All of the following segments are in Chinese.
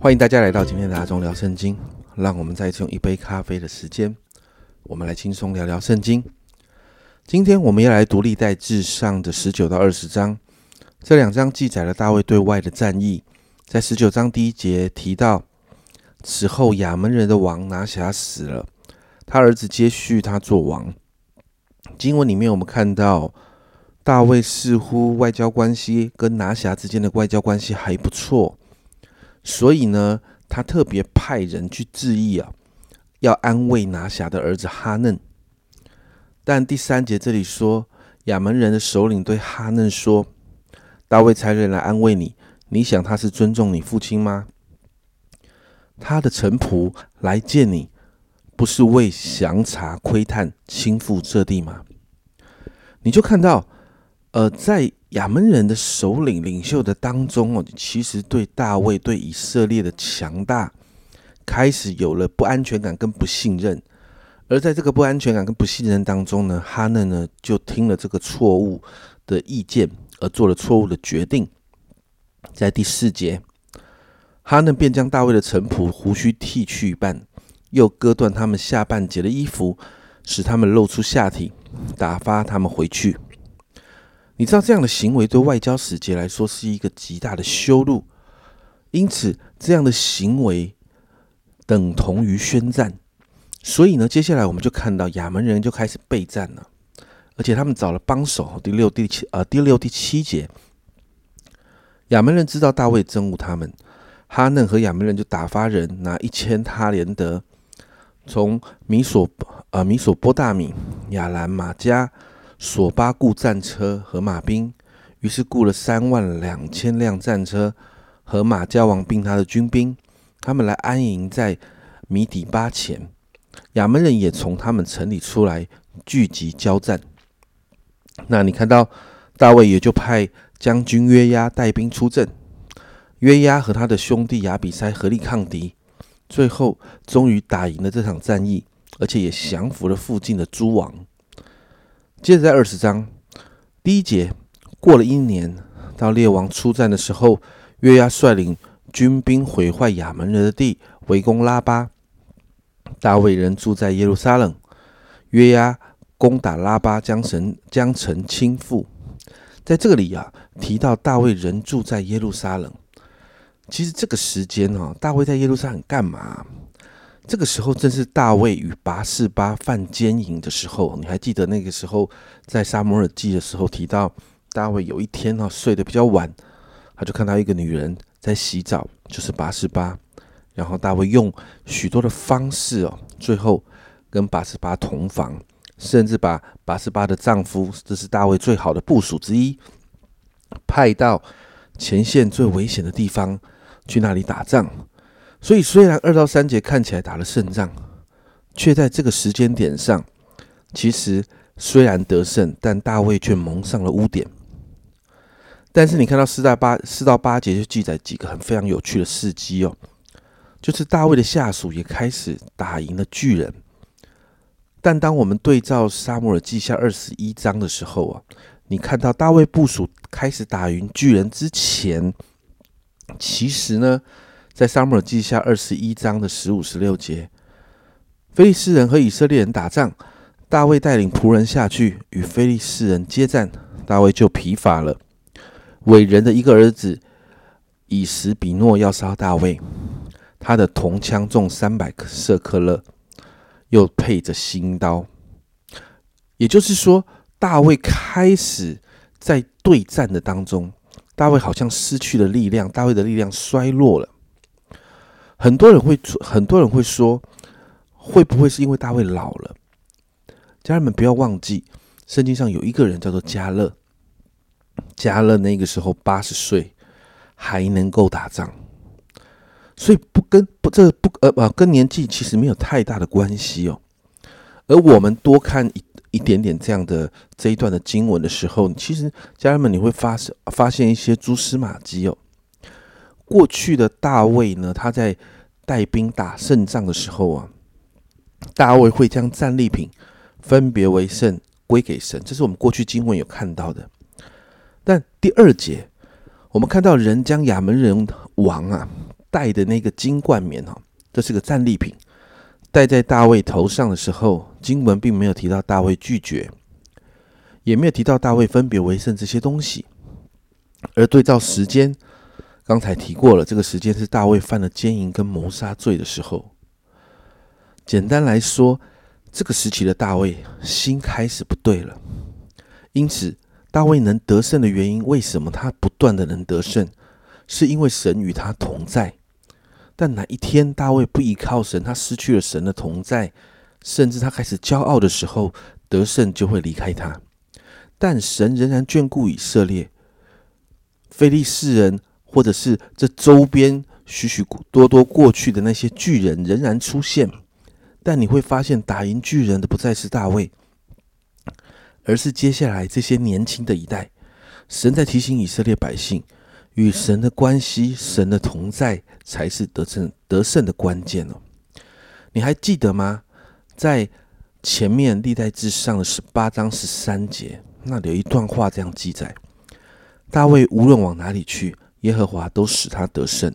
欢迎大家来到今天的阿忠聊圣经。让我们再次用一杯咖啡的时间，我们来轻松聊聊圣经。今天我们要来读历代至上的十九到二十章，这两章记载了大卫对外的战役。在十九章第一节提到，此后亚门人的王拿辖死了，他儿子接续他做王。经文里面我们看到，大卫似乎外交关系跟拿辖之间的外交关系还不错，所以呢。他特别派人去致意啊，要安慰拿辖的儿子哈嫩。但第三节这里说，亚门人的首领对哈嫩说：“大卫差人来安慰你，你想他是尊重你父亲吗？他的臣仆来见你，不是为详查窥探倾覆这地吗？”你就看到，呃，在。亚门人的首领领袖的当中哦，其实对大卫对以色列的强大开始有了不安全感跟不信任，而在这个不安全感跟不信任当中呢，哈嫩呢就听了这个错误的意见而做了错误的决定。在第四节，哈嫩便将大卫的臣仆胡须剃去一半，又割断他们下半截的衣服，使他们露出下体，打发他们回去。你知道这样的行为对外交使节来说是一个极大的羞辱，因此这样的行为等同于宣战。所以呢，接下来我们就看到亚门人就开始备战了，而且他们找了帮手。第六、第七呃，第六、第七节，亚门人知道大卫憎恶他们，哈嫩和亚门人就打发人拿一千他连德，从米索呃米索波大米、亚兰、马加。索巴雇战车和马兵，于是雇了三万两千辆战车和马加王并他的军兵，他们来安营在米底巴前。亚门人也从他们城里出来聚集交战。那你看到大卫也就派将军约押带兵出阵，约押和他的兄弟亚比塞合力抗敌，最后终于打赢了这场战役，而且也降服了附近的诸王。接着在二十章第一节，过了一年，到列王出战的时候，约押率领军兵毁坏亚门人的地，围攻拉巴。大卫人住在耶路撒冷，约押攻打拉巴，将城将城倾覆。在这里啊，提到大卫人住在耶路撒冷，其实这个时间哦，大卫在耶路撒冷干嘛？这个时候正是大卫与拔示巴犯奸淫的时候。你还记得那个时候在沙摩尔记的时候提到，大卫有一天呢睡得比较晚，他就看到一个女人在洗澡，就是拔示巴。然后大卫用许多的方式哦，最后跟拔示巴同房，甚至把拔示巴的丈夫，这是大卫最好的部署之一，派到前线最危险的地方去那里打仗。所以，虽然二到三节看起来打了胜仗，却在这个时间点上，其实虽然得胜，但大卫却蒙上了污点。但是，你看到四到八四到八节就记载几个很非常有趣的事迹哦，就是大卫的下属也开始打赢了巨人。但当我们对照沙摩尔记下二十一章的时候啊，你看到大卫部署开始打赢巨人之前，其实呢。在撒母耳记下二十一章的十五、十六节，非利士人和以色列人打仗，大卫带领仆人下去与非利士人接战，大卫就疲乏了。伟人的一个儿子以实比诺要杀大卫，他的铜枪重三百克克勒，又配着新刀。也就是说，大卫开始在对战的当中，大卫好像失去了力量，大卫的力量衰落了。很多人会很多人会说，会不会是因为大卫老了？家人们不要忘记，圣经上有一个人叫做加勒。加勒那个时候八十岁，还能够打仗，所以不跟不这不呃呃跟年纪其实没有太大的关系哦。而我们多看一一点点这样的这一段的经文的时候，其实家人们你会发现发现一些蛛丝马迹哦。过去的大卫呢，他在带兵打胜仗的时候啊，大卫会将战利品分别为圣归给神，这是我们过去经文有看到的。但第二节，我们看到人将亚门人王啊戴的那个金冠冕哈，这是个战利品，戴在大卫头上的时候，经文并没有提到大卫拒绝，也没有提到大卫分别为圣这些东西。而对照时间，刚才提过了，这个时间是大卫犯了奸淫跟谋杀罪的时候。简单来说，这个时期的大卫心开始不对了。因此，大卫能得胜的原因，为什么他不断的能得胜？是因为神与他同在。但哪一天大卫不依靠神，他失去了神的同在，甚至他开始骄傲的时候，得胜就会离开他。但神仍然眷顾以色列。菲利士人，或者是这周边许许多多过去的那些巨人，仍然出现。但你会发现，打赢巨人的不再是大卫，而是接下来这些年轻的一代。神在提醒以色列百姓，与神的关系、神的同在，才是得胜得胜的关键哦。你还记得吗？在前面历代志上的十八章十三节，那里有一段话这样记载。大卫无论往哪里去，耶和华都使他得胜。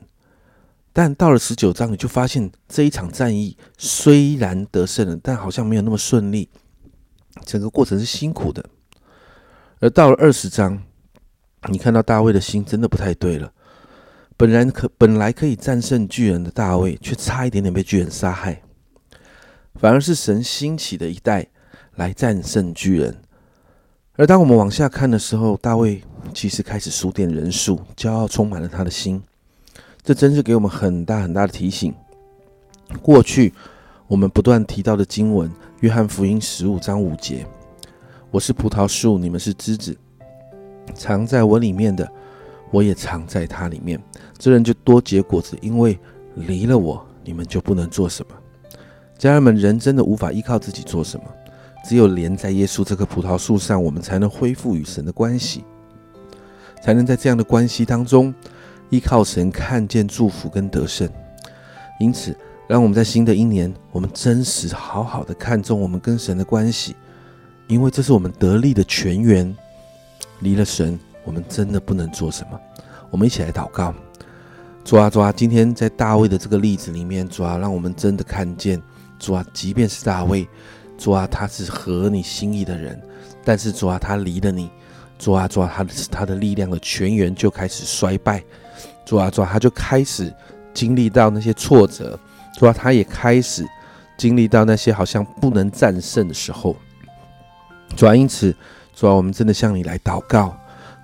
但到了十九章，你就发现这一场战役虽然得胜了，但好像没有那么顺利，整个过程是辛苦的。而到了二十章，你看到大卫的心真的不太对了。本来可本来可以战胜巨人的大卫，却差一点点被巨人杀害。反而是神兴起的一代来战胜巨人。而当我们往下看的时候，大卫其实开始数点人数，骄傲充满了他的心。这真是给我们很大很大的提醒。过去我们不断提到的经文，《约翰福音》十五章五节：“我是葡萄树，你们是枝子，藏在我里面的，我也藏在他里面。这人就多结果子，因为离了我，你们就不能做什么。”家人们，人真的无法依靠自己做什么。只有连在耶稣这棵葡萄树上，我们才能恢复与神的关系，才能在这样的关系当中依靠神，看见祝福跟得胜。因此，让我们在新的一年，我们真实好好的看重我们跟神的关系，因为这是我们得力的泉源。离了神，我们真的不能做什么。我们一起来祷告：主啊，主啊，今天在大卫的这个例子里面，主啊，让我们真的看见，主啊，即便是大卫。主啊，他是合你心意的人，但是主啊，他离了你，主啊，主啊，他的他的力量的泉源就开始衰败，主啊，主啊，他就开始经历到那些挫折，主啊，他也开始经历到那些好像不能战胜的时候，主啊，因此，主啊，我们真的向你来祷告，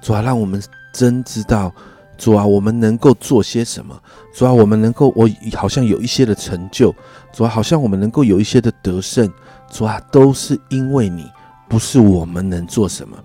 主啊，让我们真知道，主啊，我们能够做些什么，主啊，我们能够，我好像有一些的成就，主啊，好像我们能够有一些的得胜。主啊，都是因为你，不是我们能做什么。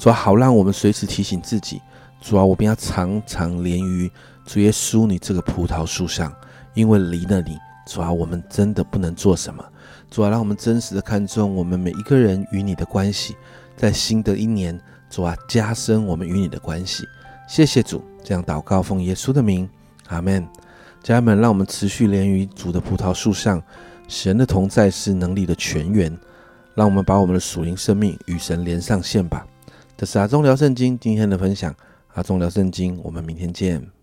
主啊，好让我们随时提醒自己。主啊，我们要常常连于主耶稣你这个葡萄树上，因为离了你，主啊，我们真的不能做什么。主啊，让我们真实的看重我们每一个人与你的关系，在新的一年，主啊，加深我们与你的关系。谢谢主，这样祷告奉耶稣的名，阿门。家人们，让我们持续连于主的葡萄树上。神的同在是能力的泉源，让我们把我们的属灵生命与神连上线吧。这是阿忠聊圣经今天的分享，阿忠聊圣经，我们明天见。